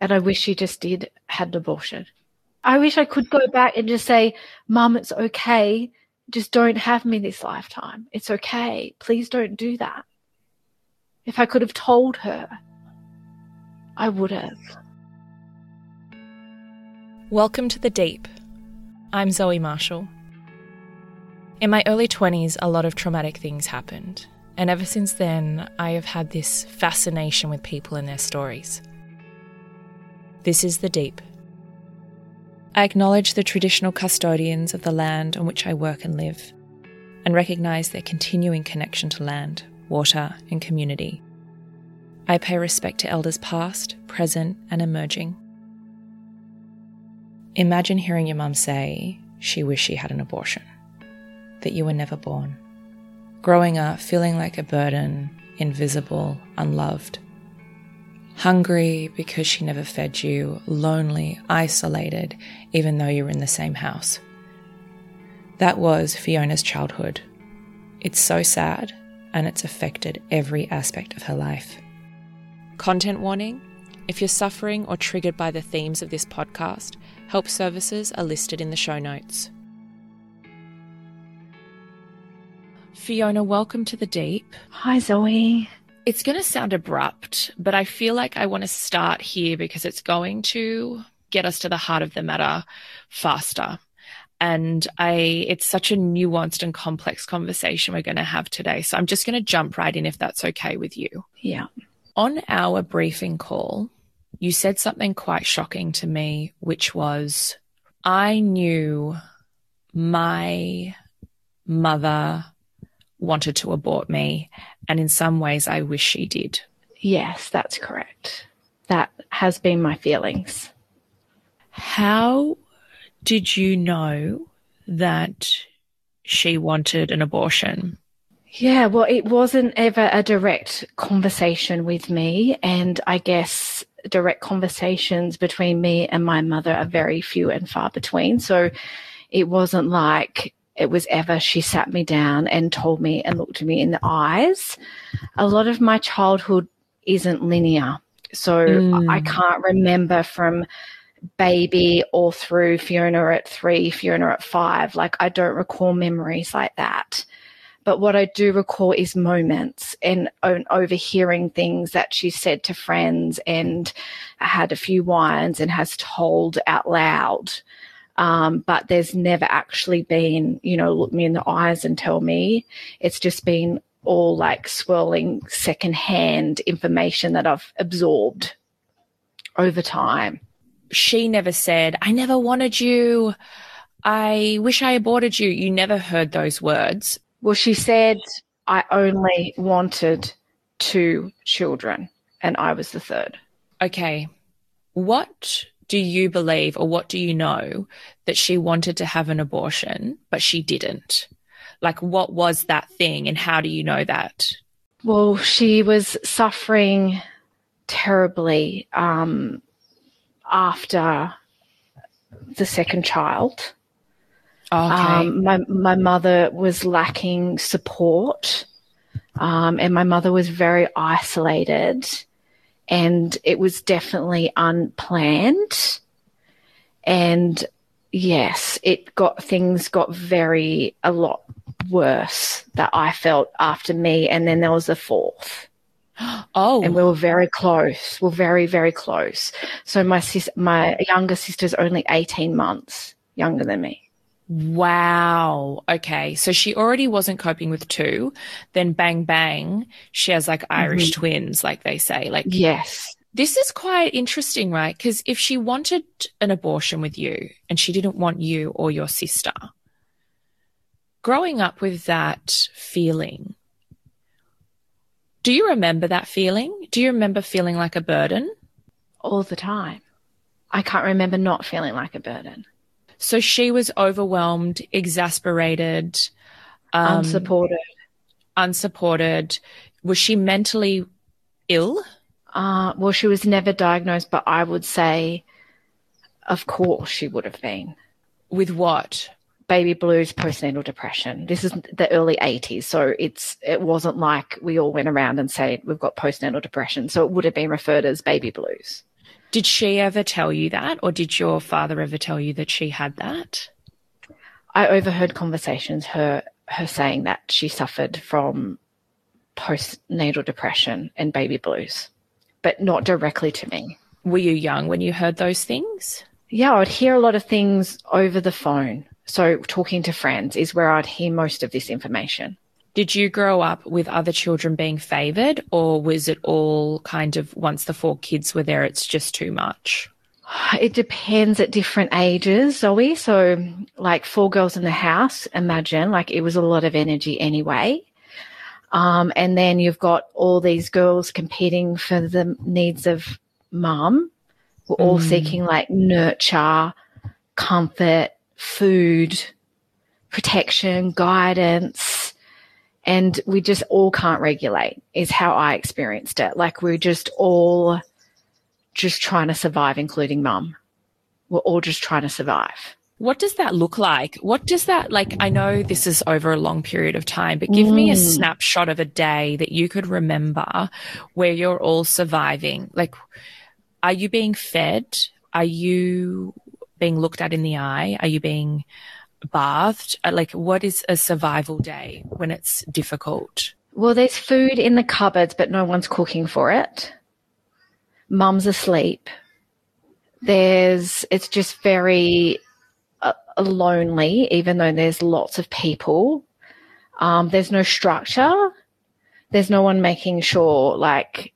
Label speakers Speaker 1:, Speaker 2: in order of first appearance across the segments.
Speaker 1: And I wish she just did had an abortion. I wish I could go back and just say, Mum, it's okay. Just don't have me this lifetime. It's okay. Please don't do that. If I could have told her, I would have.
Speaker 2: Welcome to the Deep. I'm Zoe Marshall. In my early 20s, a lot of traumatic things happened, and ever since then, I have had this fascination with people and their stories. This is the Deep. I acknowledge the traditional custodians of the land on which I work and live, and recognise their continuing connection to land, water, and community. I pay respect to elders past, present, and emerging. Imagine hearing your mum say she wished she had an abortion, that you were never born. Growing up feeling like a burden, invisible, unloved. Hungry because she never fed you, lonely, isolated, even though you were in the same house. That was Fiona's childhood. It's so sad, and it's affected every aspect of her life. Content warning if you're suffering or triggered by the themes of this podcast, help services are listed in the show notes. Fiona, welcome to the deep.
Speaker 1: Hi, Zoe.
Speaker 2: It's going to sound abrupt, but I feel like I want to start here because it's going to get us to the heart of the matter faster. And I, it's such a nuanced and complex conversation we're going to have today. So I'm just going to jump right in if that's okay with you.
Speaker 1: Yeah.
Speaker 2: On our briefing call, you said something quite shocking to me, which was I knew my mother wanted to abort me. And in some ways, I wish she did.
Speaker 1: Yes, that's correct. That has been my feelings.
Speaker 2: How did you know that she wanted an abortion?
Speaker 1: Yeah, well, it wasn't ever a direct conversation with me. And I guess direct conversations between me and my mother are very few and far between. So it wasn't like it was ever she sat me down and told me and looked me in the eyes. A lot of my childhood isn't linear. So mm. I can't remember from baby all through Fiona at three, Fiona at five. Like I don't recall memories like that. But what I do recall is moments and overhearing things that she said to friends and had a few wines and has told out loud. Um, but there's never actually been, you know, look me in the eyes and tell me. It's just been all like swirling secondhand information that I've absorbed over time.
Speaker 2: She never said, I never wanted you. I wish I aborted you. You never heard those words.
Speaker 1: Well, she said, I only wanted two children and I was the third.
Speaker 2: Okay. What do you believe or what do you know that she wanted to have an abortion, but she didn't? Like, what was that thing and how do you know that?
Speaker 1: Well, she was suffering terribly um, after the second child.
Speaker 2: Okay. Um,
Speaker 1: my my mother was lacking support, um, and my mother was very isolated, and it was definitely unplanned. And yes, it got things got very a lot worse that I felt after me. And then there was a fourth.
Speaker 2: Oh,
Speaker 1: and we were very close. We're very, very close. So my sis, my younger sister's only 18 months younger than me.
Speaker 2: Wow. Okay. So she already wasn't coping with two. Then bang, bang, she has like Irish mm-hmm. twins, like they say. Like,
Speaker 1: yes.
Speaker 2: This is quite interesting, right? Because if she wanted an abortion with you and she didn't want you or your sister, growing up with that feeling, do you remember that feeling? Do you remember feeling like a burden?
Speaker 1: All the time. I can't remember not feeling like a burden.
Speaker 2: So she was overwhelmed, exasperated,
Speaker 1: um, unsupported.
Speaker 2: Unsupported. Was she mentally ill?
Speaker 1: Uh, well, she was never diagnosed, but I would say, of course, she would have been.
Speaker 2: With what?
Speaker 1: Baby blues, postnatal depression. This is the early 80s, so it's it wasn't like we all went around and said we've got postnatal depression. So it would have been referred as baby blues.
Speaker 2: Did she ever tell you that, or did your father ever tell you that she had that?
Speaker 1: I overheard conversations her her saying that she suffered from postnatal depression and baby blues, but not directly to me.
Speaker 2: Were you young when you heard those things?
Speaker 1: Yeah, I would hear a lot of things over the phone. So talking to friends is where I'd hear most of this information.
Speaker 2: Did you grow up with other children being favored, or was it all kind of once the four kids were there, it's just too much?
Speaker 1: It depends at different ages, Zoe. So, like four girls in the house, imagine like it was a lot of energy anyway. Um, and then you've got all these girls competing for the needs of mum. We're all mm. seeking like nurture, comfort, food, protection, guidance and we just all can't regulate is how I experienced it. Like we're just all just trying to survive, including mum. We're all just trying to survive.
Speaker 2: What does that look like? What does that like? I know this is over a long period of time, but give mm. me a mm. snapshot of a day that you could remember where you're all surviving. Like, are you being fed? Are you being looked at in the eye? Are you being bathed? Uh, like, what is a survival day when it's difficult?
Speaker 1: Well, there's food in the cupboards, but no one's cooking for it. Mum's asleep. There's, it's just very uh, lonely, even though there's lots of people. Um, there's no structure. There's no one making sure, like,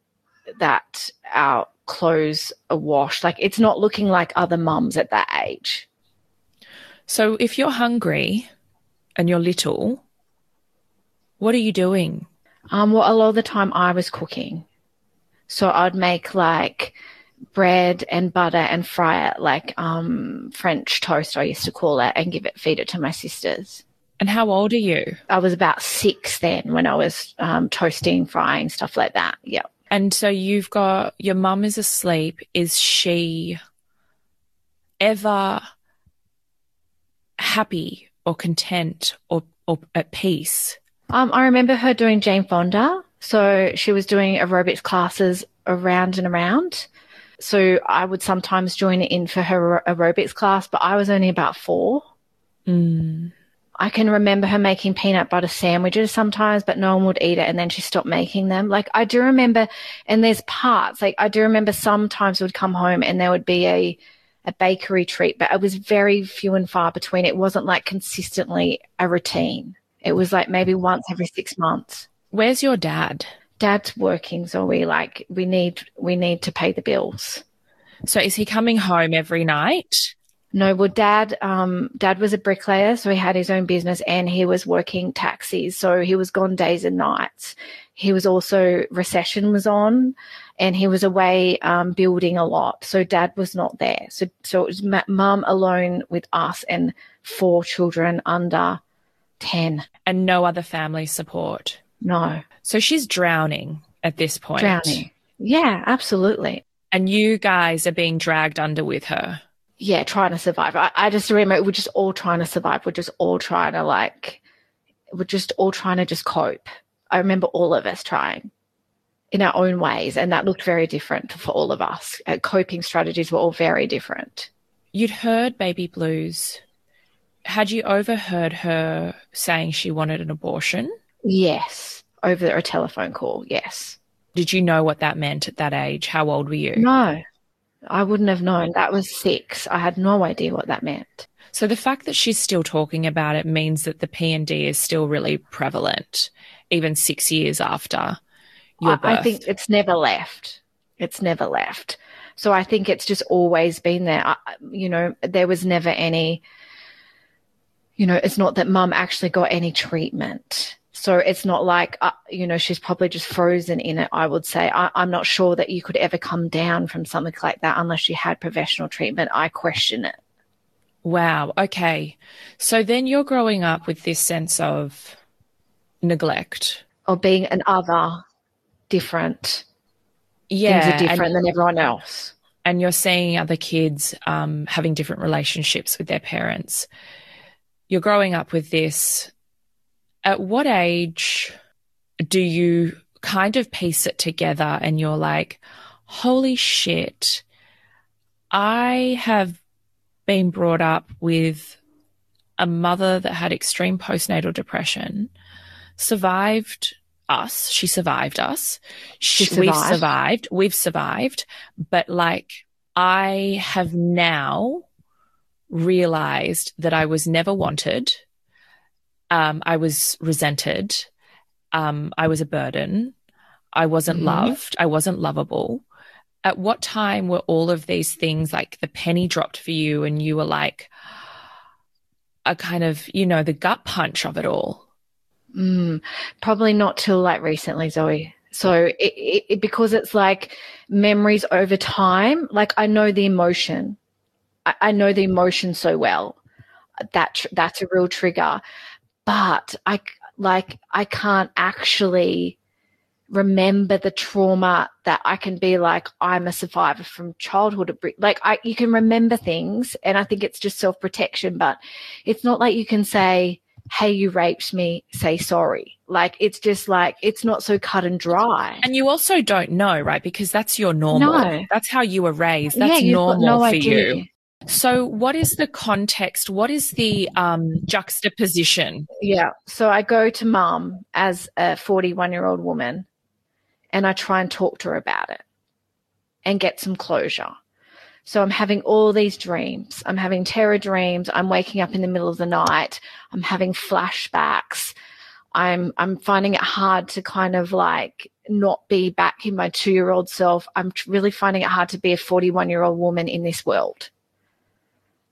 Speaker 1: that our clothes are washed. Like, it's not looking like other mums at that age.
Speaker 2: So if you're hungry and you're little, what are you doing?
Speaker 1: Um, well, a lot of the time I was cooking. So I'd make like bread and butter and fry it like um, French toast, I used to call it, and give it, feed it to my sisters.
Speaker 2: And how old are you?
Speaker 1: I was about six then when I was um, toasting, frying, stuff like that. Yeah.
Speaker 2: And so you've got your mum is asleep. Is she ever happy or content or, or at peace?
Speaker 1: Um, I remember her doing Jane Fonda. So she was doing aerobics classes around and around. So I would sometimes join in for her aerobics class, but I was only about four.
Speaker 2: Mm.
Speaker 1: I can remember her making peanut butter sandwiches sometimes, but no one would eat it. And then she stopped making them. Like I do remember, and there's parts, like I do remember sometimes would come home and there would be a, a bakery treat, but it was very few and far between. It wasn't like consistently a routine. It was like maybe once every six months.
Speaker 2: Where's your dad?
Speaker 1: Dad's working, so we like we need we need to pay the bills.
Speaker 2: So is he coming home every night?
Speaker 1: No, well, dad, um, dad was a bricklayer, so he had his own business and he was working taxis. So he was gone days and nights. He was also, recession was on and he was away, um, building a lot. So dad was not there. So, so it was mum alone with us and four children under 10.
Speaker 2: And no other family support.
Speaker 1: No.
Speaker 2: So she's drowning at this point.
Speaker 1: Drowning. Yeah, absolutely.
Speaker 2: And you guys are being dragged under with her
Speaker 1: yeah, trying to survive. I, I just remember we're just all trying to survive. We're just all trying to like, we're just all trying to just cope. I remember all of us trying in our own ways, and that looked very different for all of us. Uh, coping strategies were all very different.
Speaker 2: You'd heard baby blues had you overheard her saying she wanted an abortion?
Speaker 1: Yes, over a telephone call. Yes.
Speaker 2: Did you know what that meant at that age? How old were you?
Speaker 1: No, I wouldn't have known. That was six. I had no idea what that meant.
Speaker 2: So the fact that she's still talking about it means that the PND is still really prevalent, even six years after your
Speaker 1: I,
Speaker 2: birth.
Speaker 1: I think it's never left. It's never left. So I think it's just always been there. I, you know, there was never any, you know, it's not that mum actually got any treatment. So it's not like, uh, you know, she's probably just frozen in it, I would say. I, I'm not sure that you could ever come down from something like that unless you had professional treatment. I question it.
Speaker 2: Wow. Okay. So then you're growing up with this sense of neglect.
Speaker 1: Or being an other, different.
Speaker 2: Yeah.
Speaker 1: Things are different
Speaker 2: and,
Speaker 1: than everyone else.
Speaker 2: and you're seeing other kids um, having different relationships with their parents. You're growing up with this. At what age do you kind of piece it together and you're like, holy shit, I have been brought up with a mother that had extreme postnatal depression, survived us. She survived us.
Speaker 1: She
Speaker 2: We've
Speaker 1: survived.
Speaker 2: survived. We've survived. But like, I have now realized that I was never wanted. Um, I was resented. Um, I was a burden. I wasn't
Speaker 1: Mhm.
Speaker 2: loved. I wasn't lovable. At what time were all of these things like the penny dropped for you and you were like a kind of, you know, the gut punch of it all?
Speaker 1: Mm, probably not till like recently, Zoe. So it, it, because it's like memories over time. Like I know the emotion. I, I know the emotion so well. That tr- that's a real trigger. But I like I can't actually remember the trauma that I can be like I'm a survivor from childhood. Like I, you can remember things, and I think it's just self protection. But it's not like you can say hey, you raped me, say sorry. Like it's just like it's not so cut and dry.
Speaker 2: And you also don't know, right? Because that's your normal.
Speaker 1: No.
Speaker 2: That's how you were raised. That's
Speaker 1: yeah,
Speaker 2: normal
Speaker 1: no
Speaker 2: for
Speaker 1: idea.
Speaker 2: you. So, what is the context? What is the um, juxtaposition?
Speaker 1: Yeah. So I go to mum as a 41 year old woman and I try and talk to her about it and get some closure. So I'm having all these dreams. I'm having terror dreams. I'm waking up in the middle of the night. I'm having flashbacks. I'm I'm finding it hard to kind of like not be back in my 2-year-old self. I'm really finding it hard to be a 41-year-old woman in this world.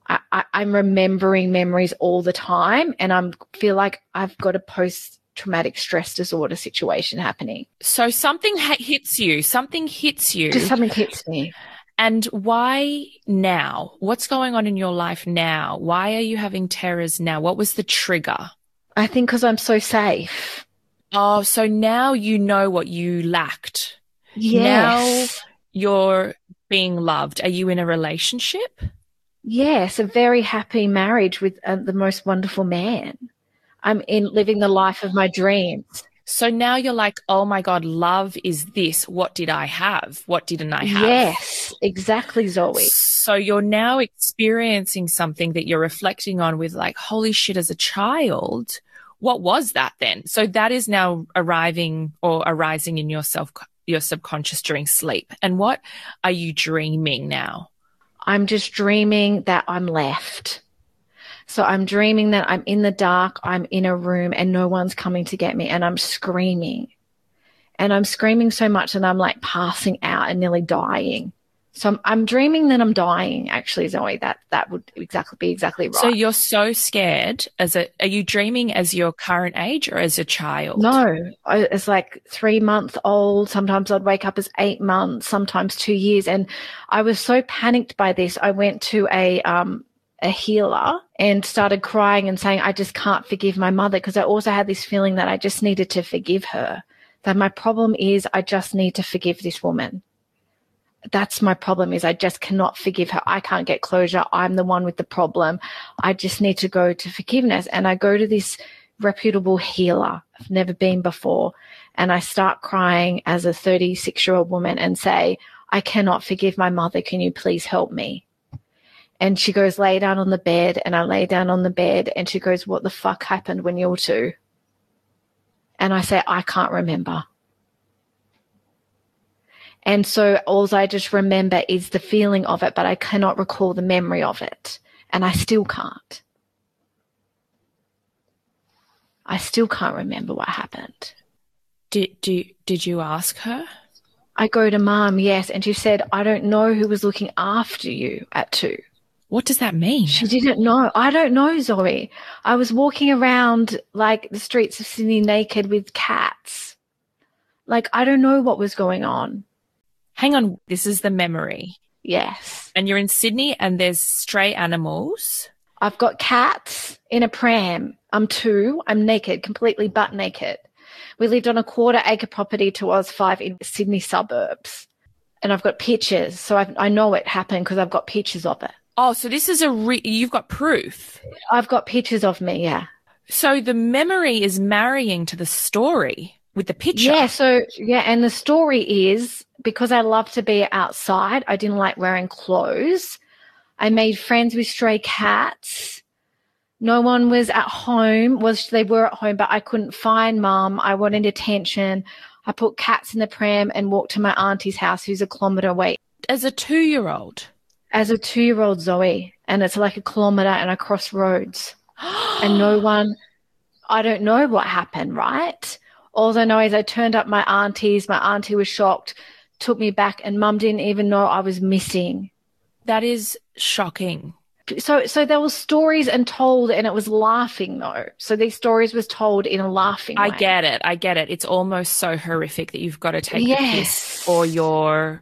Speaker 1: I, I, I'm remembering memories all the time and I'm feel like I've got a post traumatic stress disorder situation happening.
Speaker 2: So, something ha- hits you, something hits you.
Speaker 1: Just something hits me.
Speaker 2: And why now? What's going on in your life now? Why are you having terrors now? What was the trigger?
Speaker 1: I think because I'm so safe.
Speaker 2: Oh, so now you know what you lacked.
Speaker 1: Yes.
Speaker 2: Now You're being loved. Are you in a relationship?
Speaker 1: Yes, a very happy marriage with uh, the most wonderful man. I'm in living the life of my dreams.
Speaker 2: So now you're like, oh my God, love is this. What did I have? What didn't I have?
Speaker 1: Yes, exactly, Zoe.
Speaker 2: So you're now experiencing something that you're reflecting on with like, holy shit, as a child, what was that then? So that is now arriving or arising in your self, your subconscious during sleep. And what are you dreaming now?
Speaker 1: I'm just dreaming that I'm left. So I'm dreaming that I'm in the dark, I'm in a room and no one's coming to get me and I'm screaming. And I'm screaming so much and I'm like passing out and nearly dying. So I'm, I'm dreaming that I'm dying actually, Zoe. That that would exactly be exactly right.
Speaker 2: So you're so scared as a, are you dreaming as your current age or as a child?
Speaker 1: No, I, it's like three month old. Sometimes I'd wake up as eight months, sometimes two years. And I was so panicked by this. I went to a, um, a healer and started crying and saying, I just can't forgive my mother because I also had this feeling that I just needed to forgive her. That my problem is I just need to forgive this woman. That's my problem is I just cannot forgive her. I can't get closure. I'm the one with the problem. I just need to go to forgiveness. And I go to this reputable healer. I've never been before. And I start crying as a 36 year old woman and say, I cannot forgive my mother. Can you please help me? And she goes, lay down on the bed. And I lay down on the bed and she goes, what the fuck happened when you were two? And I say, I can't remember. And so all I just remember is the feeling of it, but I cannot recall the memory of it. And I still can't. I still can't remember what happened.
Speaker 2: Did, did, did you ask her?
Speaker 1: I go to mom, yes. And she said, I don't know who was looking after you at two.
Speaker 2: What does that mean?
Speaker 1: She didn't know. I don't know, Zoe. I was walking around like the streets of Sydney naked with cats. Like, I don't know what was going on.
Speaker 2: Hang on. This is the memory.
Speaker 1: Yes.
Speaker 2: And you're in Sydney and there's stray animals.
Speaker 1: I've got cats in a pram. I'm two. I'm naked, completely butt naked. We lived on a quarter acre property to Oz 5 in Sydney suburbs. And I've got pictures. So I've, I know it happened because I've got pictures of it.
Speaker 2: Oh, so this is a re- you've got proof.
Speaker 1: I've got pictures of me, yeah.
Speaker 2: So the memory is marrying to the story with the picture.
Speaker 1: Yeah, so yeah, and the story is because I love to be outside, I didn't like wearing clothes. I made friends with stray cats. No one was at home. Was they were at home, but I couldn't find mum. I wanted attention. I put cats in the pram and walked to my auntie's house, who's a kilometre away.
Speaker 2: As a two year old.
Speaker 1: As a two year old Zoe, and it's like a kilometre and I cross roads. and no one I don't know what happened, right? All I know is I turned up my auntie's, my auntie was shocked, took me back, and mum didn't even know I was missing.
Speaker 2: That is shocking.
Speaker 1: So so there were stories and told and it was laughing though. So these stories was told in a laughing
Speaker 2: I
Speaker 1: way.
Speaker 2: get it. I get it. It's almost so horrific that you've got to take
Speaker 1: Yes.
Speaker 2: or you're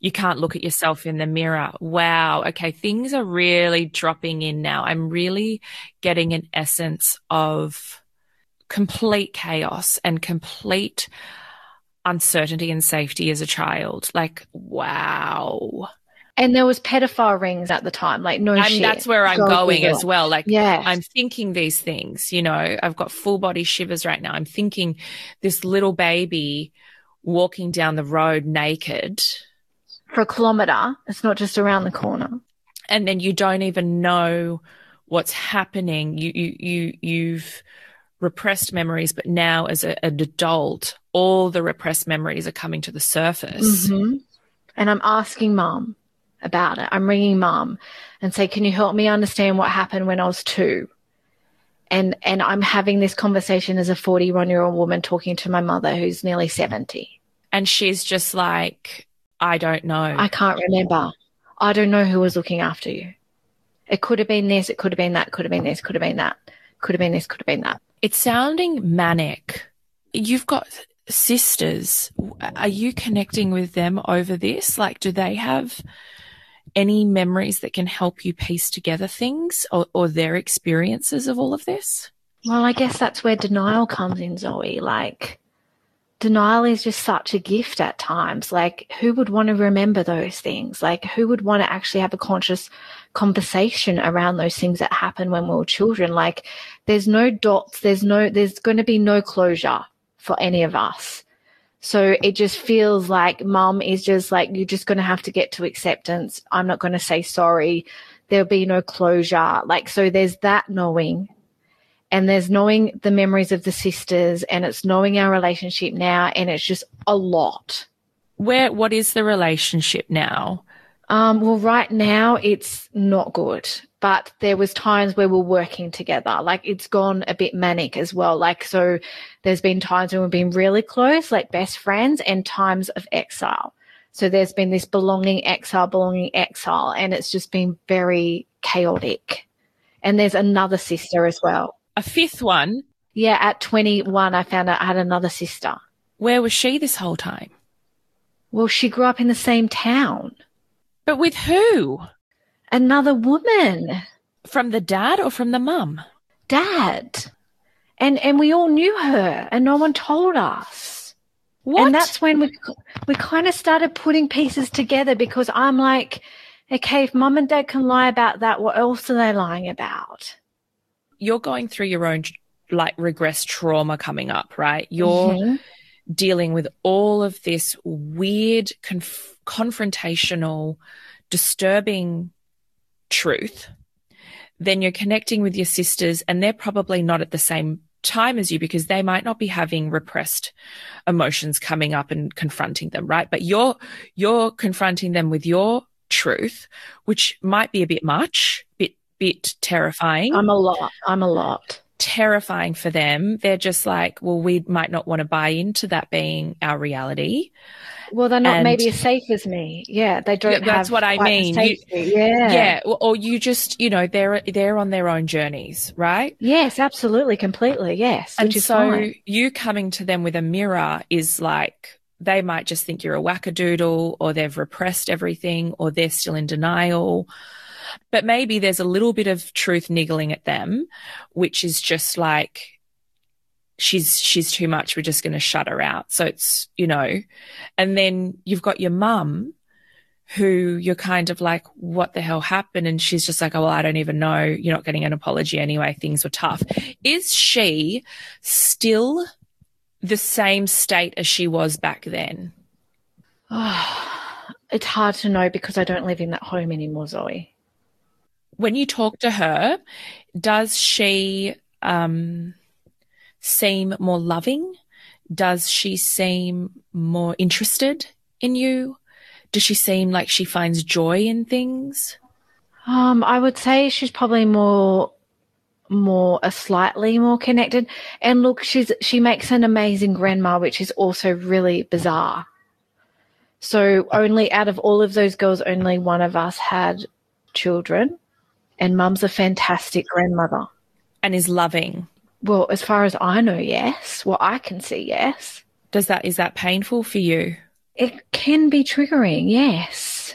Speaker 2: you can't look at yourself in the mirror. Wow. Okay. Things are really dropping in now. I'm really getting an essence of complete chaos and complete uncertainty and safety as a child. Like, wow.
Speaker 1: And there was pedophile rings at the time, like no
Speaker 2: And
Speaker 1: shit.
Speaker 2: that's where I'm
Speaker 1: Go
Speaker 2: going as well. Like,
Speaker 1: Yes.
Speaker 2: I'm thinking these things, you know, I've got full body shivers right now. I'm thinking this little baby walking down the road naked,
Speaker 1: for a kilometre. It's not just around the corner.
Speaker 2: and then you don't even know what's happening. You, you, you, you've repressed memories, but now as a, an adult, all the repressed memories are coming to the surface.
Speaker 1: Mhm. And I'm asking mom about it. I'm ringing mom and say, "Can you help me understand what happened when I was two? And and I'm having this conversation as a 41 year old woman talking to my mother who's nearly 70.
Speaker 2: And she's just like, I don't know.
Speaker 1: I can't remember. I don't know who was looking after you. It could have been this. It could have been that. Could have been this. Could have been that. Could have been this. Could have been that.
Speaker 2: It's sounding manic. You've got sisters. Are you connecting with them over this? Like, do they have any memories that can help you piece together things or, or their experiences of all of this?
Speaker 1: Well, I guess that's where denial comes in, Zoe. Like, denial is just such a gift at times. Like, who would want to remember those things? Like, who would want to actually have a conscious conversation around those things that happened when we were children? Like, there's no dots, there's no, there's going to be no closure for any of us. So it just feels like mum is just like, you're just going to have to get to acceptance. I'm not going to say sorry. There'll be no closure. Like, so there's that knowing and there's knowing the memories of the sisters and it's knowing our relationship now and it's just a lot.
Speaker 2: Where, what is the relationship now?
Speaker 1: um, well right now it's not good but there was times where we're working together. Like it's gone a bit manic as well. Like so there's been times when we've been really close like best friends and times of exile. So there's been this belonging exile belonging exile and it's just been very chaotic. And there's another sister as well
Speaker 2: A fifth one.
Speaker 1: Yeah, at 21, I found out I had another sister.
Speaker 2: Where was she this whole time?
Speaker 1: Well, she grew up in the same town.
Speaker 2: But with who?
Speaker 1: Another woman,
Speaker 2: From the dad or from the mum?
Speaker 1: dad. And, and we all knew her and no one told us.
Speaker 2: What?
Speaker 1: And that's when we, we kind of started putting pieces together because I'm like, okay, if mum and dad can lie about that, what else are they lying about?
Speaker 2: You're going through your own like regress trauma coming up, right? You're
Speaker 1: Mhm.
Speaker 2: dealing with all of this weird, conf- confrontational, disturbing truth, then you're connecting with your sisters and they're probably not at the same time as you because they might not be having repressed emotions coming up and confronting them, right? But you're, you're confronting them with your truth, which might be a bit much, bit, bit terrifying.
Speaker 1: I'm a lot. I'm a lot.
Speaker 2: Terrifying for them. They're just like, well, we might not want to buy into that being our reality.
Speaker 1: Well, they're not
Speaker 2: And-
Speaker 1: maybe as safe as me. Yeah, they don't.
Speaker 2: Yeah, that's
Speaker 1: have
Speaker 2: what I mean. You-
Speaker 1: yeah.
Speaker 2: Yeah. Or, or you just, you know, they're, they're on their own journeys, right?
Speaker 1: Yes, absolutely, completely. Yes,
Speaker 2: And so
Speaker 1: fine.
Speaker 2: you coming to them with a mirror is like, they might just think you're a wackadoodle or they've repressed everything or they're still in denial. But maybe there's a little bit of truth niggling at them, which is just like, she's, she's too much. We're just going to shut her out. So it's, you know, and then you've got your mum who you're kind of like, what the hell happened? And she's just like, oh, well, I don't even know. You're not getting an apology anyway. Things were tough. Is she still the same state as she was back then?
Speaker 1: It's hard to know because I don't live in that home anymore, Zoe.
Speaker 2: When you talk to her, does she um, seem more loving? Does she seem more interested in you? Does she seem like she finds joy in things?
Speaker 1: Um, I would say she's probably more, more, a slightly more connected. And look, she's she makes an amazing grandma, which is also really bizarre. So only out of all of those girls, only one of us had children, and Mum's a fantastic grandmother.
Speaker 2: And is loving?
Speaker 1: Well, as far as I know, yes. Well, I can see yes.
Speaker 2: Does that is that painful for you?
Speaker 1: It can be triggering, yes.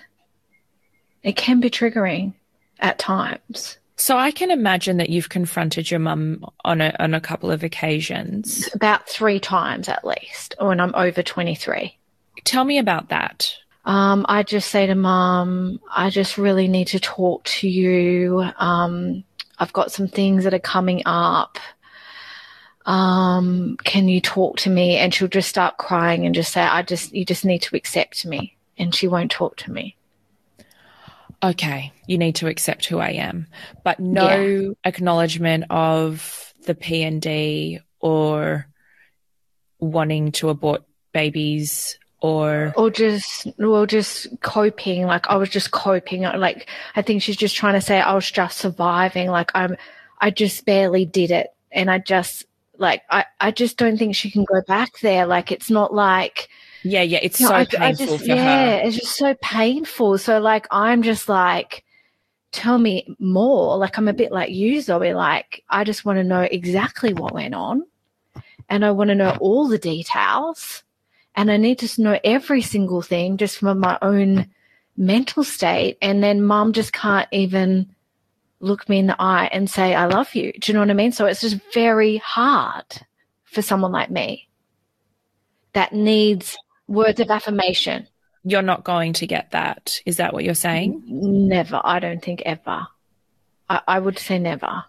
Speaker 1: It can be triggering at times.
Speaker 2: So I can imagine that you've confronted your mum on a on a couple of occasions.
Speaker 1: About three times at least when I'm over 23.
Speaker 2: Tell me about that.
Speaker 1: Um, I just say to mum, I just really need to talk to you. Um, I've got some things that are coming up. Um, can you talk to me? And she'll just start crying and just say, I just, you just need to accept me. And she won't talk to me.
Speaker 2: Okay, you need to accept who I am, but no acknowledgement of the P and D or wanting to abort babies or
Speaker 1: or just or just coping like i was just coping uh, like i think she's just trying to say i was just surviving like i'm i just barely did it. And i just like i i just don't think she can go back there. Like it's not like
Speaker 2: yeah, yeah, it's
Speaker 1: you know,
Speaker 2: so
Speaker 1: I- I
Speaker 2: painful
Speaker 1: just-
Speaker 2: for
Speaker 1: yeah
Speaker 2: her.
Speaker 1: it's just so painful. So like i'm just like tell me more. Like i'm a bit like you zoe. Like i just want to know exactly what went on. And i want to know all the details and I need to know every single thing just from my own mental state. And then mom just can't even look me in the eye and say, I love you. Do you know what I mean? So it's just very hard for someone like me that needs words of affirmation.
Speaker 2: You're not going to get that. Is that what you're saying?
Speaker 1: Never. I don't think ever. I, I would say never.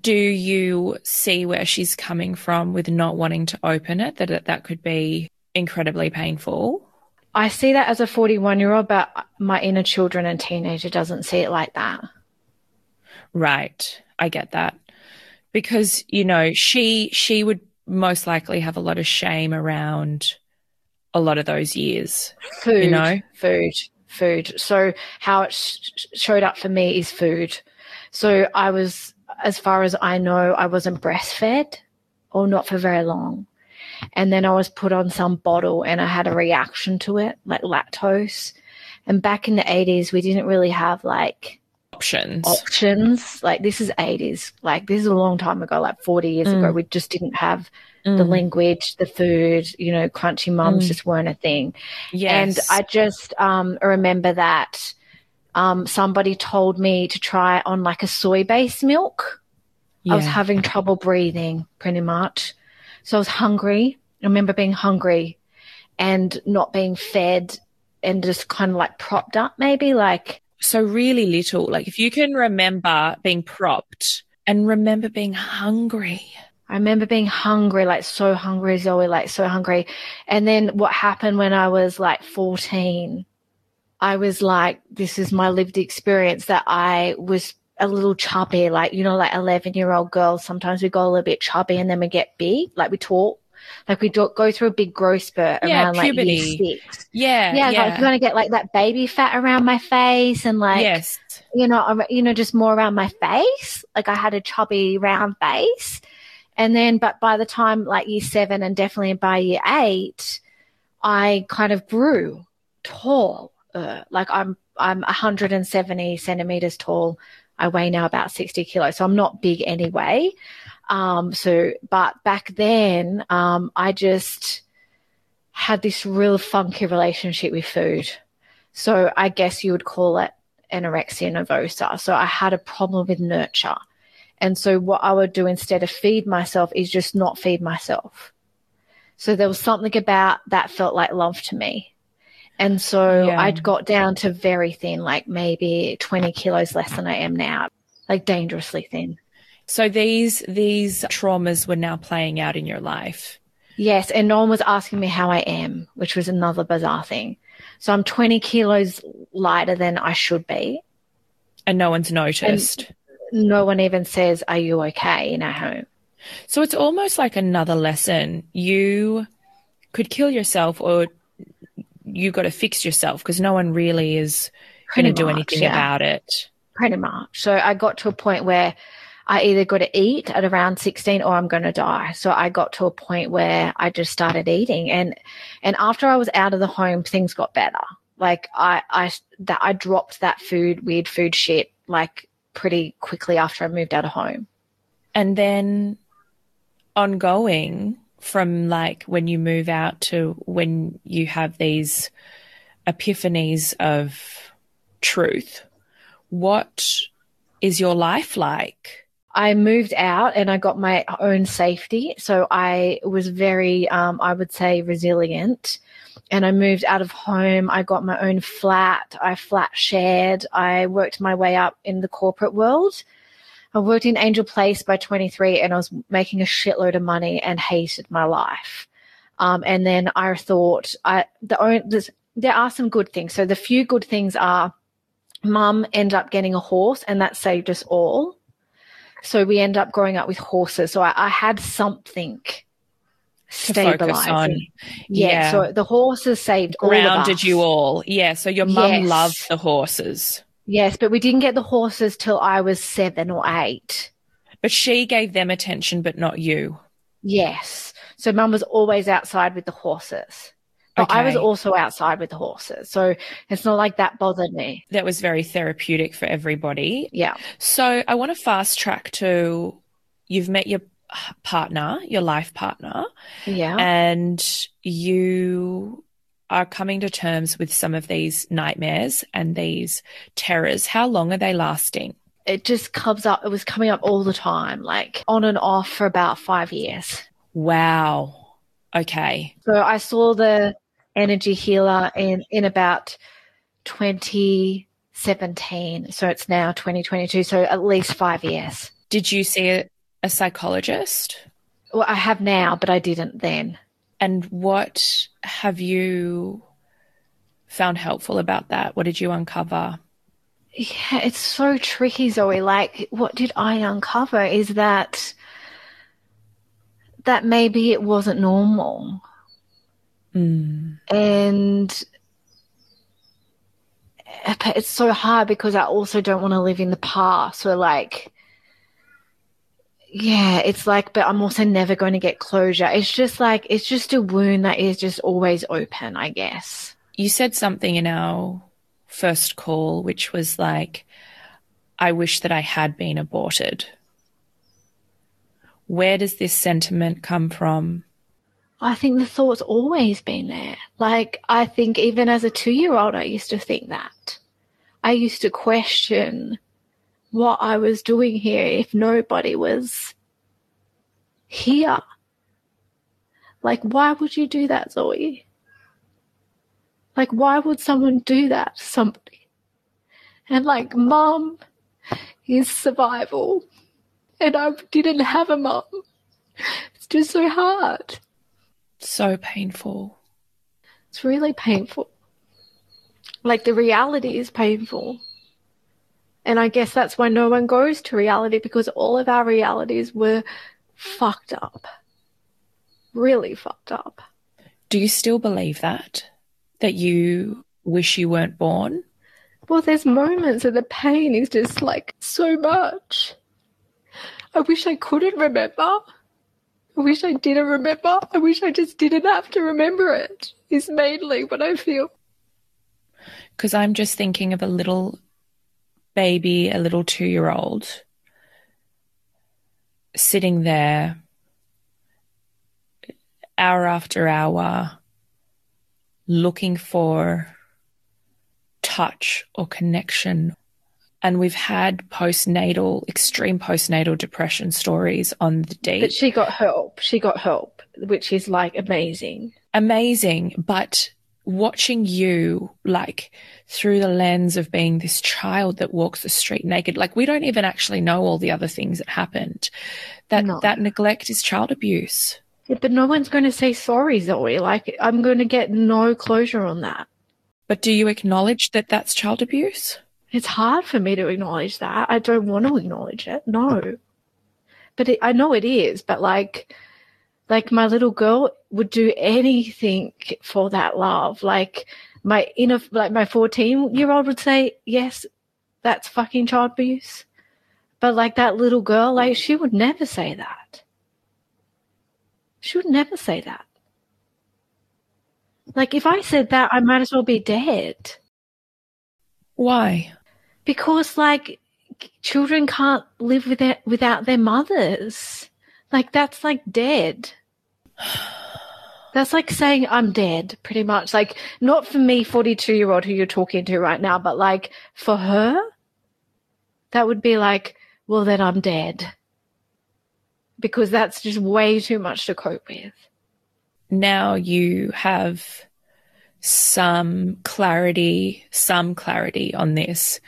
Speaker 2: Do you see where she's coming from with not wanting to open it? That that could be incredibly painful.
Speaker 1: I see that as a 41 year old, but my inner children and teenager doesn't see it like that.
Speaker 2: Right. I get that. Because, you know, she she would most likely have a lot of shame around a lot of those years.
Speaker 1: food,
Speaker 2: You know?
Speaker 1: food, food. So how it sh- showed up for me is food. So I was, as far as I know, I wasn't breastfed or not for very long. And then I was put on some bottle and I had a reaction to it, like lactose. And back in the 80s, we didn't really have like
Speaker 2: Options.
Speaker 1: options. Like this is 80s. Like this is a long time ago, like 40 years
Speaker 2: Mm.
Speaker 1: ago. We just didn't have the language, the food, you know, crunchy mums
Speaker 2: Mm.
Speaker 1: just weren't a thing.
Speaker 2: Yes.
Speaker 1: And I just um, remember that um, somebody told me to try on like a soy based milk. I was having trouble breathing pretty much. So I was hungry. I remember being hungry and not being fed and just kind of like propped up, maybe like,
Speaker 2: so really little. Like if you can remember being propped and remember being hungry.
Speaker 1: I remember being hungry, like so hungry, Zoe, like so hungry. And then what happened when I was like 14 I was like, this is my lived experience that I was a little chubby, like, you know, like 11 year old girls. Sometimes we go a little bit chubby and then we get big, like we talk. Like we do, go through a big growth spurt
Speaker 2: Yeah,
Speaker 1: around like
Speaker 2: puberty.
Speaker 1: year six.
Speaker 2: Yeah.
Speaker 1: Yeah,
Speaker 2: Yeah.
Speaker 1: like you're gonna get like that baby fat around my face and like
Speaker 2: yes.
Speaker 1: you know, you know, just more around my face. Like I had a chubby round face. And then, but by the time like year seven and definitely by year eight, I kind of grew tall. Like I'm, I'm 170 centimeters tall. I weigh now about 60 kilos. So I'm not big anyway. Um, so, but back then, um, I just had this real funky relationship with food. So I guess you would call it anorexia nervosa. So I had a problem with nurture. And so what I would do instead of feed myself is just not feed myself. So there was something about that felt like love to me. And so
Speaker 2: Yeah.
Speaker 1: I'd got down to very thin, like maybe 20 kilos less than I am now, like dangerously thin.
Speaker 2: So these these traumas were now playing out in your life.
Speaker 1: Yes, and no one was asking me how I am, which was another bizarre thing. So I'm 20 kilos lighter than I should be.
Speaker 2: And no one's noticed.
Speaker 1: No one even says, Are you okay in our home?
Speaker 2: So it's almost like another lesson. You could kill yourself or you got to fix yourself because no one really is going to do anything
Speaker 1: yeah.
Speaker 2: about it.
Speaker 1: Pretty much. So I got to a point where I either got to eat at around 16 or I'm going to die. So I got to a point where I just started eating and, and after I was out of the home, things got better. Like I, I, that I dropped that food, weird food shit, like pretty quickly after I moved out of home.
Speaker 2: And then ongoing from like when you move out to when you have these epiphanies of truth, what is your life like?
Speaker 1: I moved out and I got my own safety. So I was very, um, I would say, resilient. And I moved out of home. I got my own flat. I flat shared. I worked my way up in the corporate world. I worked in Angel Place by 23 and I was making a shitload of money and hated my life. Um, and then I thought, I, the there's, there are some good things. So the few good things are mum ended up getting a horse and that saved us all. So we end up growing up with horses. So I, I had something stabilizing. Yeah,
Speaker 2: Yeah.
Speaker 1: So the horses saved all of
Speaker 2: Grounded
Speaker 1: us.
Speaker 2: you all. Yeah. So your mum
Speaker 1: Yes.
Speaker 2: loved the horses,
Speaker 1: Yes, but we didn't get the horses till I was seven or eight.
Speaker 2: but she gave them attention, but not you.
Speaker 1: Yes. So mum was always outside with the horses. But I was also outside with the horses. So it's not like that bothered me.
Speaker 2: That was very therapeutic for everybody.
Speaker 1: Yeah.
Speaker 2: So I want to fast track to you've met your partner, your life partner,
Speaker 1: Yeah.
Speaker 2: and you are coming to terms with some of these nightmares and these terrors. How long are they lasting?
Speaker 1: it just comes up. It was coming up all the time, like on and off for about five years.
Speaker 2: Wow. Okay.
Speaker 1: So I saw the energy healer in, in about 2017. So it's now 2022. So at least five years.
Speaker 2: Did you see a, a psychologist?
Speaker 1: Well, I have now, but I didn't then.
Speaker 2: And what have you found helpful about that? What did you uncover?
Speaker 1: Yeah, it's so tricky, Zoe. Like, what did I uncover is that that maybe it wasn't normal.
Speaker 2: Mm.
Speaker 1: and it's so hard because I also don't want to live in the past. So like, yeah, it's like, but I'm also never going to get closure. It's just like, it's just a wound that is just always open, I guess.
Speaker 2: You said something in our first call, which was like, I wish that I had been aborted. Where does this sentiment come from?
Speaker 1: I think the thought's always been there. Like, I think even as a two year old, I used to think that. I used to question what I was doing here if nobody was here. Like, why would you do that, Zoe? Like, why would someone do that to somebody? And like, mum is survival. And I didn't have a mum. It's just so hard.
Speaker 2: So painful.
Speaker 1: It's really painful. Like the reality is painful. And I guess that's why no one goes to reality because all of our realities were fucked up. Really fucked up.
Speaker 2: Do you still believe that? That you wish you weren't born?
Speaker 1: Well, there's moments and the pain is just like so much. I wish I couldn't remember. I wish I didn't remember. I wish I just didn't have to remember it, is mainly what I feel.
Speaker 2: Because I'm just thinking of a little baby, a little two year old, sitting there hour after hour, looking for touch or connection. And we've had postnatal, extreme postnatal depression stories on the deep.
Speaker 1: But she got help. She got help, which is like amazing.
Speaker 2: Amazing. But watching you like through the lens of being this child that walks the street naked, like we don't even actually know all the other things that happened. That,
Speaker 1: No.
Speaker 2: that neglect is child abuse.
Speaker 1: Yeah, but no one's going to say sorry, Zoe. Like, I'm going to get no closure on that.
Speaker 2: But do you acknowledge that that's child abuse?
Speaker 1: It's hard for me to acknowledge that. I don't want to acknowledge it. No. But it, I know it is, but like, like my little girl would do anything for that love. Like my inner, like my 14 year old would say, yes, that's fucking child abuse. But like that little girl, like she would never say that. She would never say that. Like if I said that, I might as well be dead.
Speaker 2: Why?
Speaker 1: because like children can't live without without their mothers like that's like dead that's like saying i'm dead pretty much like not for me 42 year old who you're talking to right now but like for her that would be like well then i'm dead because that's just way too much to cope with
Speaker 2: now you have some clarity, some clarity on this.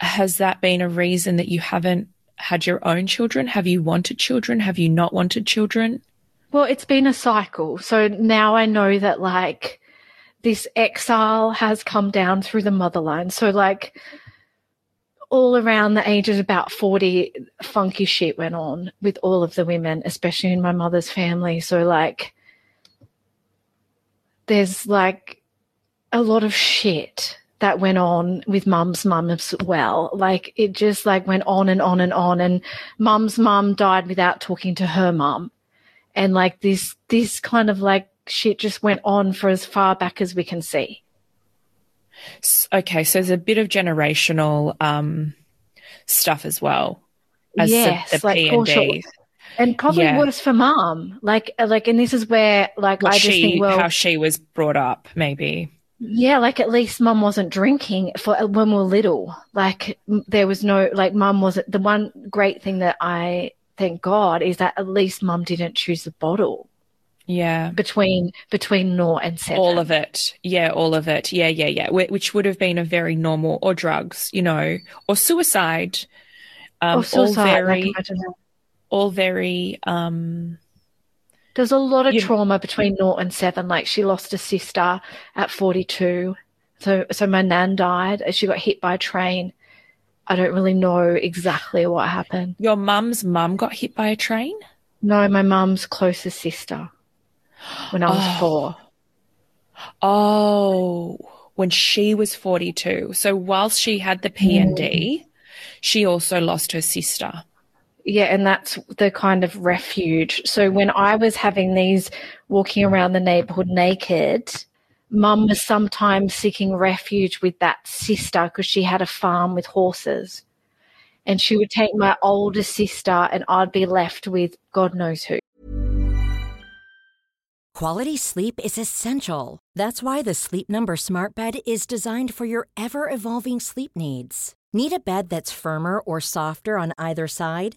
Speaker 2: Has that been a reason that you haven't had your own children? Have you wanted children? Have you not wanted children?
Speaker 1: Well, it's been a cycle. So now I know that like this exile has come down through the motherline. So like all around the age of about 40, funky shit went on with all of the women, especially in my mother's family. So like there's like a lot of shit that went on with mum's mum as well. Like it just like went on and on and on and mum's mum died without talking to her mum and like this this kind of like shit just went on for as far back as we can see.
Speaker 2: Okay, so there's a bit of generational um, stuff as well as
Speaker 1: yes,
Speaker 2: the,
Speaker 1: like
Speaker 2: P
Speaker 1: for
Speaker 2: and
Speaker 1: sure. And probably
Speaker 2: Yeah.
Speaker 1: worse for mum. Like like and this is where like
Speaker 2: What
Speaker 1: I just
Speaker 2: she,
Speaker 1: think well
Speaker 2: how she was brought up, maybe.
Speaker 1: yeah, like at least mum wasn't drinking for when we were little. Like there was no like mum wasn't the one great thing that I thank God is that at least mum didn't choose the bottle
Speaker 2: Yeah.
Speaker 1: between between naught and seven.
Speaker 2: All of it. Yeah, all of it. Yeah, yeah, yeah. Wh- Which would have been a very normal, or drugs, you know, or suicide. Um,
Speaker 1: or suicide.
Speaker 2: all
Speaker 1: like,
Speaker 2: very,
Speaker 1: imagine
Speaker 2: all very, um,
Speaker 1: There's a lot of trauma between naught and seven. Like she lost a sister at 42. So, so my nan died and she got hit by a train. I don't really know exactly what happened.
Speaker 2: your mum's mum got hit by a train.
Speaker 1: No, my mum's closest sister when I was
Speaker 2: Oh.
Speaker 1: four.
Speaker 2: Oh, when she was 42. So whilst she had the PND, mm. she also lost her sister.
Speaker 1: Yeah, and that's the kind of refuge. So when I was having these walking around the neighborhood naked, mum was sometimes seeking refuge with that sister because she had a farm with horses. And she would take my older sister, and I'd be left with God knows who.
Speaker 3: Quality sleep is essential. That's why the Sleep Number Smart Bed is designed for your ever evolving sleep needs. Need a bed that's firmer or softer on either side?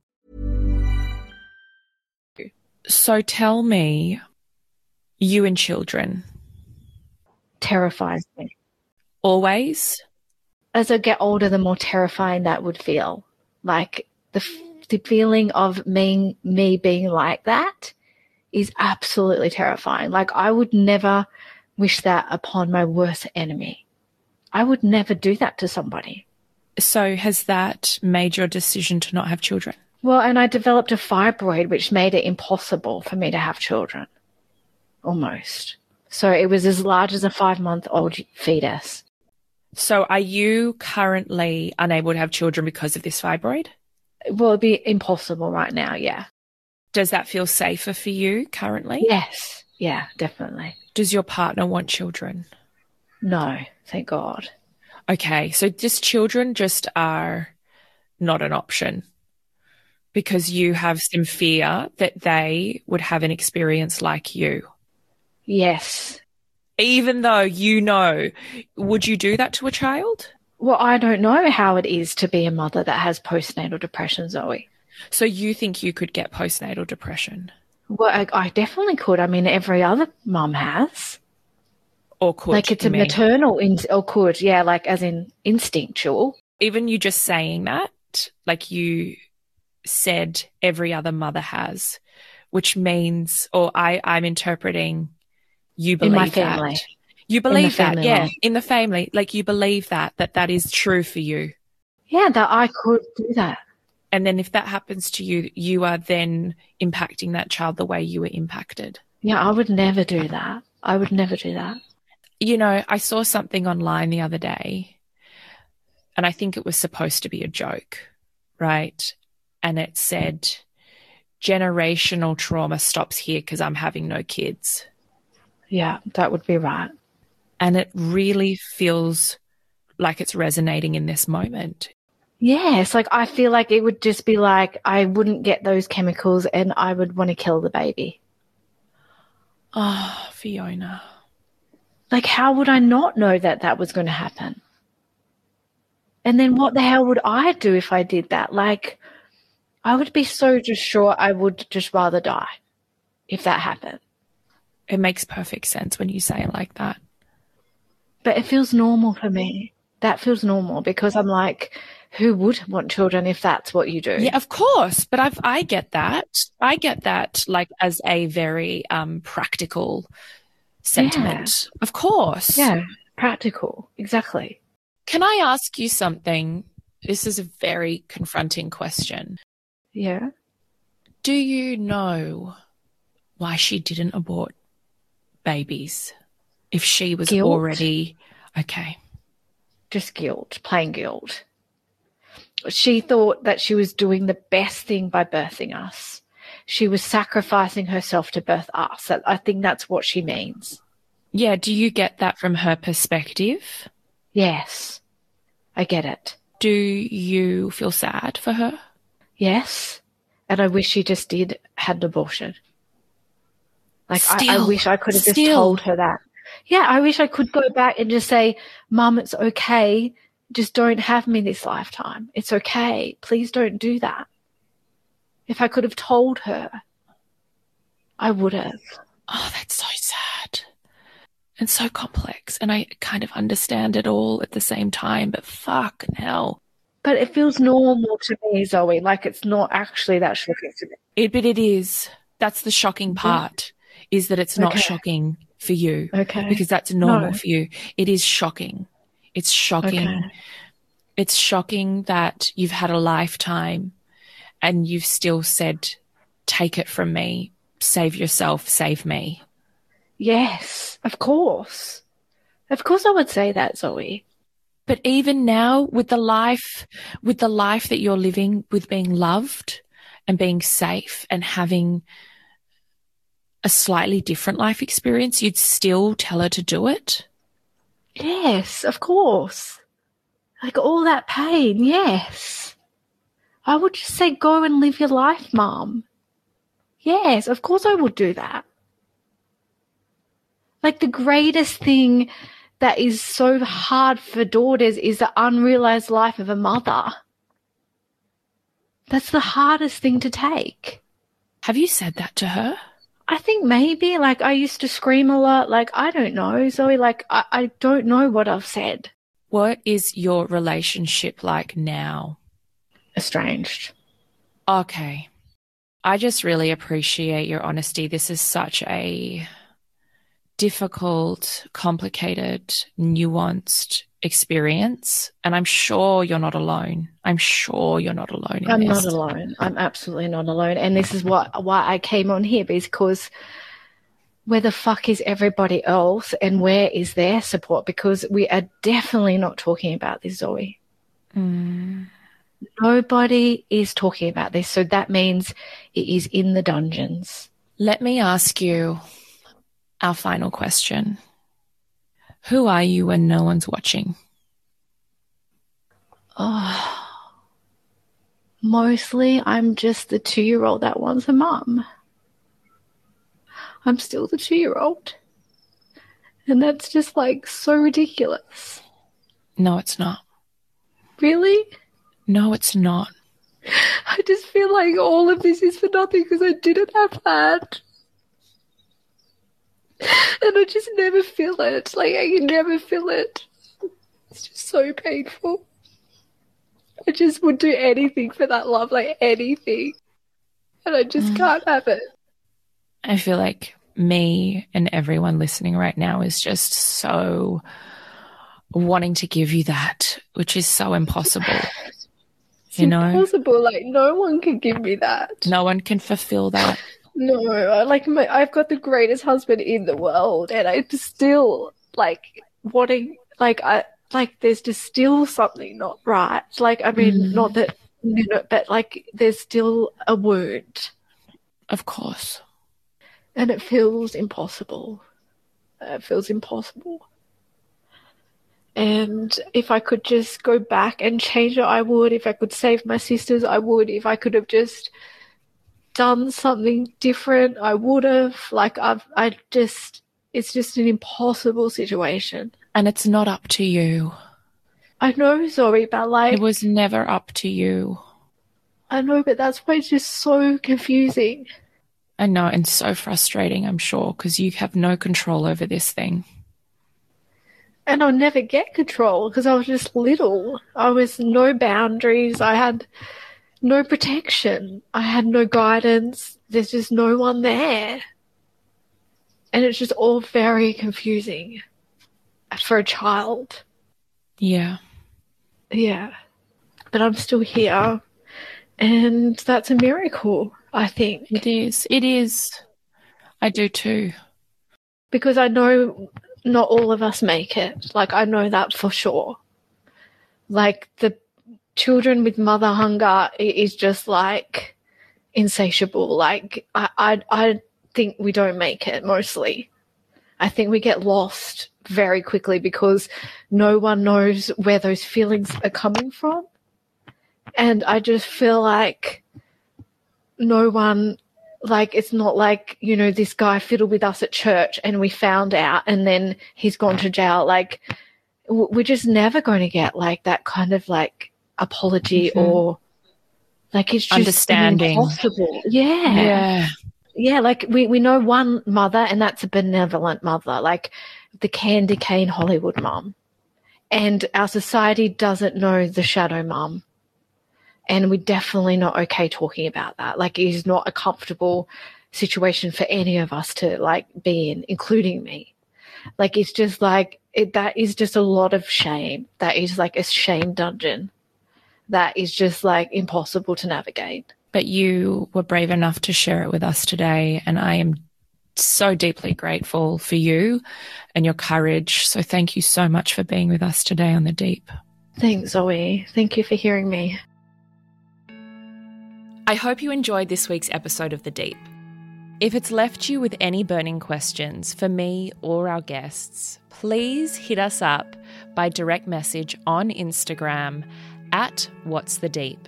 Speaker 2: So tell me, you and children,
Speaker 1: Terrifies me.
Speaker 2: always?
Speaker 1: As I get older, the more terrifying that would feel. Like the the feeling of me me being like that is absolutely terrifying. Like I would never wish that upon my worst enemy. I would never do that to somebody.
Speaker 2: So has that made your decision to not have children?
Speaker 1: Well, and I developed a fibroid, which made it impossible for me to have children. Almost. So it was as large as a five month old fetus.
Speaker 2: So are you currently unable to have children because of this fibroid?
Speaker 1: Well, it'd be impossible right now. Yeah.
Speaker 2: Does that feel safer for you currently?
Speaker 1: Yes. Yeah, definitely.
Speaker 2: Does your partner want children?
Speaker 1: No, thank God.
Speaker 2: Okay, so just children just are not an option because you have some fear that they would have an experience like you.
Speaker 1: Yes.
Speaker 2: Even though you know, would you do that to a child?
Speaker 1: Well, I don't know how it is to be a mother that has postnatal depression, Zoe.
Speaker 2: So you think you could get postnatal depression
Speaker 1: Well, I, I definitely could. I mean, every other mum has.
Speaker 2: or could
Speaker 1: like it's a
Speaker 2: mean?
Speaker 1: maternal, in- or could, yeah, like as in instinctual.
Speaker 2: even you just saying that, like you said every other mother has, which means, or I, I'm interpreting you
Speaker 1: In
Speaker 2: believe
Speaker 1: my family.
Speaker 2: that. You believe that, yeah, in the family, like you believe that, that that is true for you.
Speaker 1: Yeah, that I could do that.
Speaker 2: And then if that happens to you, you are then impacting that child the way you were impacted.
Speaker 1: Yeah, I would never do that. I would never do that.
Speaker 2: You know, I saw something online the other day and I think it was supposed to be a joke, right? And it said, generational trauma stops here because I'm having no kids.
Speaker 1: Yeah, that would be right.
Speaker 2: And it really feels like it's resonating in this moment.
Speaker 1: Yes, like I feel like it would just be like I wouldn't get those chemicals and I would want to kill the baby.
Speaker 2: Oh, Fiona.
Speaker 1: Like, how would I not know that that was going to happen? And then what the hell would I do if I did that? Like, I would be so just sure I would just rather die if that happened.
Speaker 2: It makes perfect sense when you say it like that.
Speaker 1: But it feels normal for me. That feels normal because I'm like, who would want children if that's what you do?
Speaker 2: Yeah, of course. But I've, I get that. I get that like as a very um, practical sentiment. Of course.
Speaker 1: Yeah, practical. Exactly.
Speaker 2: Can I ask you something? This is a very confronting question.
Speaker 1: Yeah.
Speaker 2: Do you know why she didn't abort babies if she was
Speaker 1: Guilt.
Speaker 2: already okay?
Speaker 1: just guilt, plain guilt. She thought that she was doing the best thing by birthing us. She was sacrificing herself to birth us. I think that's what she means.
Speaker 2: Yeah, do you get that from her perspective?
Speaker 1: Yes, I get it.
Speaker 2: Do you feel sad for her?
Speaker 1: Yes, and I wish she just did had an abortion. Like I, I wish I could have just told her that. Yeah, I wish I could go back and just say, "Mum, it's okay. Just don't have me this lifetime. It's okay. Please don't do that." If I could have told her, I would have.
Speaker 2: Oh, that's so sad and so complex. And I kind of understand it all at the same time, but fuck hell.
Speaker 1: But it feels normal to me, Zoe. Like it's not actually that shocking to me.
Speaker 2: It, but it is. That's the shocking mm-hmm. part is that it's not
Speaker 1: Okay.
Speaker 2: shocking for you
Speaker 1: Okay.
Speaker 2: because that's normal
Speaker 1: No.
Speaker 2: for you. It is shocking. It's shocking.
Speaker 1: Okay.
Speaker 2: It's shocking that you've had a lifetime and you've still said, take it from me, save yourself, save me.
Speaker 1: Yes, of course. Of course I would say that, Zoe.
Speaker 2: But even now with the life, with the life that you're living with being loved and being safe and having a slightly different life experience, you'd still tell her to do it.
Speaker 1: Yes, of course. Like all that pain, yes. I would just say, go and live your life, Mum. Yes, of course I would do that. Like the greatest thing that is so hard for daughters is the unrealized life of a mother. That's the hardest thing to take.
Speaker 2: Have you said that to her?
Speaker 1: I think maybe like I used to scream a lot. Like, I don't know, Zoe. Like, I, I don't know what I've said.
Speaker 2: What is your relationship like now?
Speaker 1: Estranged.
Speaker 2: Okay. I just really appreciate your honesty. This is such a difficult, complicated, nuanced experience. And I'm sure you're not alone. I'm sure you're not alone.
Speaker 1: I'm
Speaker 2: this.
Speaker 1: not alone. I'm absolutely not alone. And this is what why I came on here because where the fuck is everybody else and where is their support? Because we are definitely not talking about this, Zoe.
Speaker 2: Mm.
Speaker 1: Nobody is talking about this. So that means it is in the dungeons.
Speaker 2: Let me ask you our final question. Who are you when no one's watching?
Speaker 1: Oh, mostly I'm just the two year old that wants a mum. I'm still the two year old. And that's just like so ridiculous.
Speaker 2: No, it's not.
Speaker 1: Really?
Speaker 2: No, it's not.
Speaker 1: I just feel like all of this is for nothing because I didn't have that. And I just never feel it. Like, I can never feel it. It's just so painful. I just would do anything for that love, like anything. And I just
Speaker 2: Mm.
Speaker 1: can't have it.
Speaker 2: I feel like me and everyone listening right now is just so wanting to give you that, which is so impossible.
Speaker 1: It's
Speaker 2: You know?
Speaker 1: impossible. Like, no one can give me that.
Speaker 2: No one can fulfill that.
Speaker 1: No, I- like my, I've got the greatest husband in the world, and I just still like wanting, like I like there's just still something not right. Like I mean,
Speaker 2: Mm.
Speaker 1: not that you know, but like there's still a wound,
Speaker 2: Of course.
Speaker 1: and it feels impossible. It feels impossible. And if I could just go back and change it, I would. If I could save my sisters, I would. If I could have just done something different, I would have. Like I've, I just, it's just an impossible situation.
Speaker 2: And it's not up to you.
Speaker 1: I know, Zoe, but like,
Speaker 2: It was never up to you.
Speaker 1: I know, but that's why it's just so confusing.
Speaker 2: I know, and so frustrating, I'm sure, because you have no control over this thing.
Speaker 1: And I'll never get control because I was just little. I was no boundaries. I had no protection. I had no guidance. There's just no one there. And it's just all very confusing for a child.
Speaker 2: Yeah.
Speaker 1: Yeah. But I'm still here. And that's a miracle, I think.
Speaker 2: It is. It is. I do too.
Speaker 1: Because I know not all of us make it. Like, I know that for sure. Like, the children with mother hunger is just like insatiable. Like, I, I, I think we don't make it mostly. I think we get lost very quickly because no one knows where those feelings are coming from. And I just feel like no one, like, it's not like, you know, this guy fiddled with us at church and we found out and then he's gone to jail. Like, we're just never going to get like that kind of like apology
Speaker 2: Mhm.
Speaker 1: or like it's just
Speaker 2: Understanding.
Speaker 1: impossible. Yeah.
Speaker 2: Yeah.
Speaker 1: Yeah, like we, we know one mother, and that's a benevolent mother, like the candy cane Hollywood mum. And our society doesn't know the shadow mum. And we're definitely not okay talking about that. Like, it is not a comfortable situation for any of us to like be in, including me. Like, it's just like, it, that is just a lot of shame. That is like a shame dungeon. That is just like impossible to navigate.
Speaker 2: But you were brave enough to share it with us today. And I am so deeply grateful for you and your courage. So thank you so much for being with us today on The Deep.
Speaker 1: Thanks, Zoe. Thank you for hearing me.
Speaker 2: I hope you enjoyed this week's episode of The Deep. If it's left you with any burning questions for me or our guests, please hit us up by direct message on Instagram at What's the Deep.